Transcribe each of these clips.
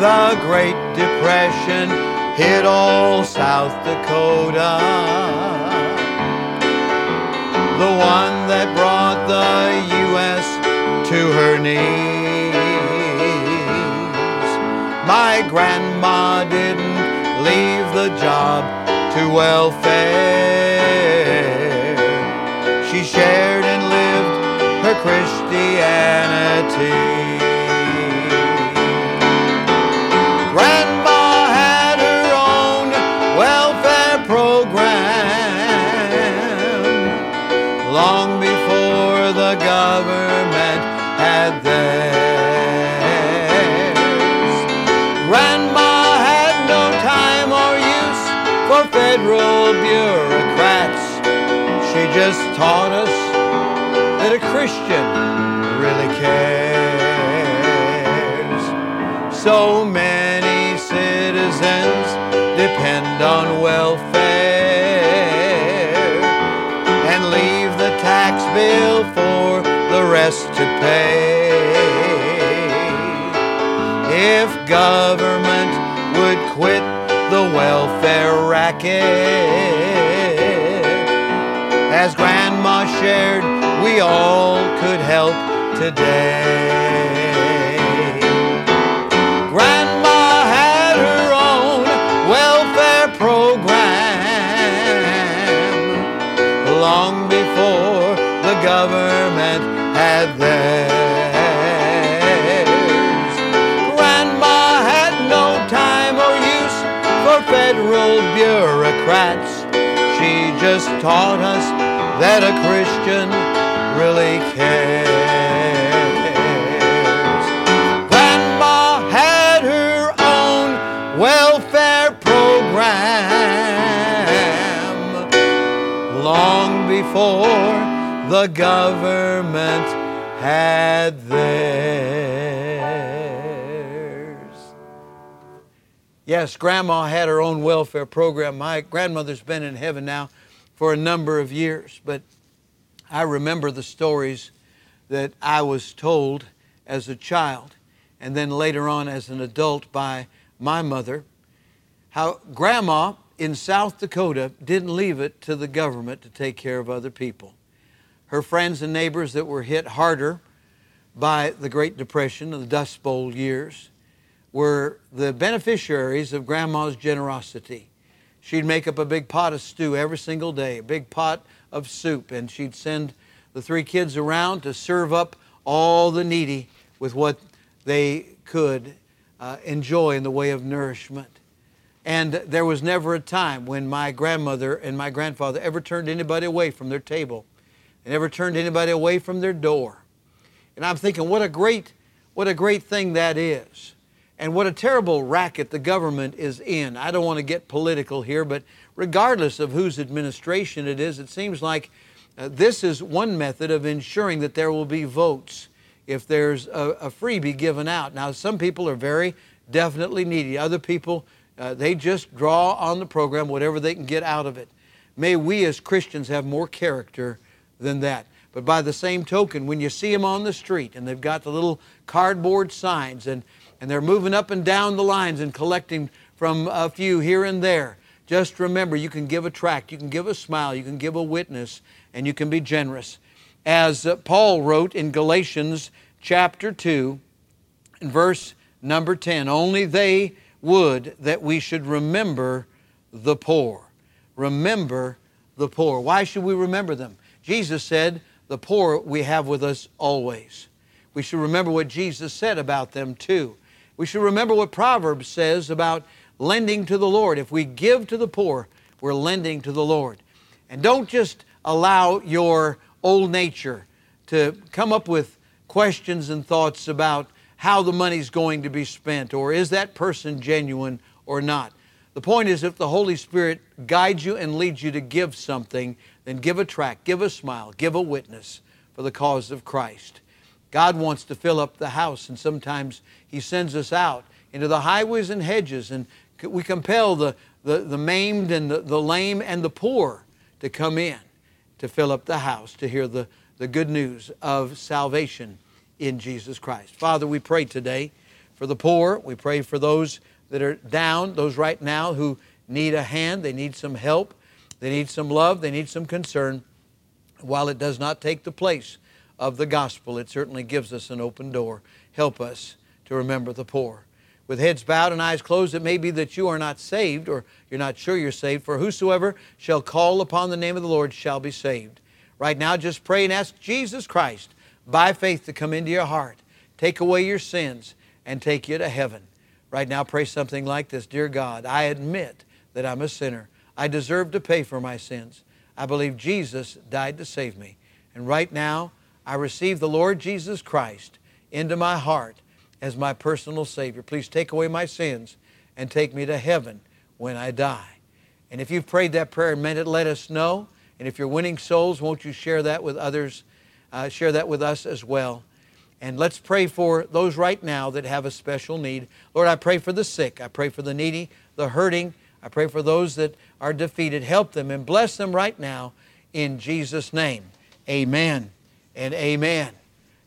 the Great Depression hit all South Dakota. The one that brought the U.S. to her knees. My grandma didn't leave the job to welfare. She shared and lived her Christianity. Government had theirs. Grandma had no time or use for federal bureaucrats. She just taught us that a Christian really cares. So many to pay. If government would quit the welfare racket, as Grandma shared, we all could help today. Grandma had her own welfare program long before the government had theirs. Grandma had no time or use for federal bureaucrats. She just taught us that a Christian really cares. Grandma had her own welfare program long before the government had theirs. Yes, Grandma had her own welfare program. My grandmother's been in heaven now for a number of years, but I remember the stories that I was told as a child and then later on as an adult by my mother. How Grandma in South Dakota didn't leave it to the government to take care of other people. Her friends and neighbors that were hit harder by the Great Depression and the Dust Bowl years were the beneficiaries of Grandma's generosity. She'd make up a big pot of stew every single day, a big pot of soup, and she'd send the three kids around to serve up all the needy with what they could uh, enjoy in the way of nourishment. And there was never a time when my grandmother and my grandfather ever turned anybody away from their table. They never turned anybody away from their door. And I'm thinking, what a great, what a great thing that is. And what a terrible racket the government is in. I don't want to get political here, but regardless of whose administration it is, it seems like uh, this is one method of ensuring that there will be votes if there's a, a freebie given out. Now, some people are very definitely needy. Other people, uh, they just draw on the program whatever they can get out of it. May we as Christians have more character than that. But by the same token, when you see them on the street and they've got the little cardboard signs and, and they're moving up and down the lines and collecting from a few here and there, just remember you can give a tract, you can give a smile, you can give a witness, and you can be generous. As uh, Paul wrote in Galatians chapter 2, in verse number 10, only they would that we should remember the poor. Remember the poor. Why should we remember them? Jesus said, The poor we have with us always. We should remember what Jesus said about them too. We should remember what Proverbs says about lending to the Lord. If we give to the poor, we're lending to the Lord. And don't just allow your old nature to come up with questions and thoughts about how the money's going to be spent or is that person genuine or not. The point is, if the Holy Spirit guides you and leads you to give something, then give a tract, give a smile, give a witness for the cause of Christ. God wants to fill up the house, and sometimes He sends us out into the highways and hedges, and we compel the, the, the maimed and the, the lame and the poor to come in to fill up the house to hear the, the good news of salvation in Jesus Christ. Father, we pray today for the poor. We pray for those that are down, those right now who need a hand, they need some help, they need some love, they need some concern. While it does not take the place of the gospel, it certainly gives us an open door. Help us to remember the poor. With heads bowed and eyes closed, it may be that you are not saved or you're not sure you're saved. For whosoever shall call upon the name of the Lord shall be saved. Right now, just pray and ask Jesus Christ by faith to come into your heart, take away your sins, and take you to heaven. Right now, pray something like this Dear God, I admit that I'm a sinner. I deserve to pay for my sins. I believe Jesus died to save me. And right now, I receive the Lord Jesus Christ into my heart as my personal Savior. Please take away my sins and take me to heaven when I die. And if you've prayed that prayer and meant it, let us know. And if you're winning souls, won't you share that with others? Uh, share that with us as well. And let's pray for those right now that have a special need. Lord, I pray for the sick. I pray for the needy, the hurting. I pray for those that are defeated. Help them and bless them right now in Jesus' name. Amen and amen.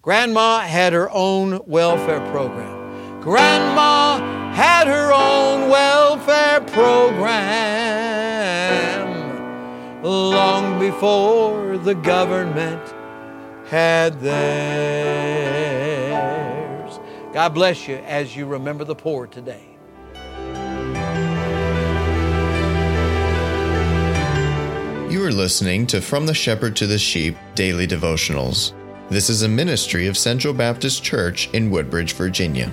Grandma had her own welfare program. Grandma had her own welfare program long before the government had theirs. God bless you as you remember the poor today. You are listening to From the Shepherd to the Sheep Daily Devotionals. This is a ministry of Central Baptist Church in Woodbridge, Virginia.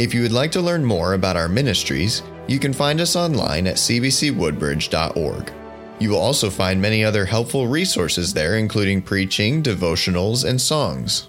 If you would like to learn more about our ministries, you can find us online at cbcwoodbridge.org. You will also find many other helpful resources there, including preaching, devotionals, and songs.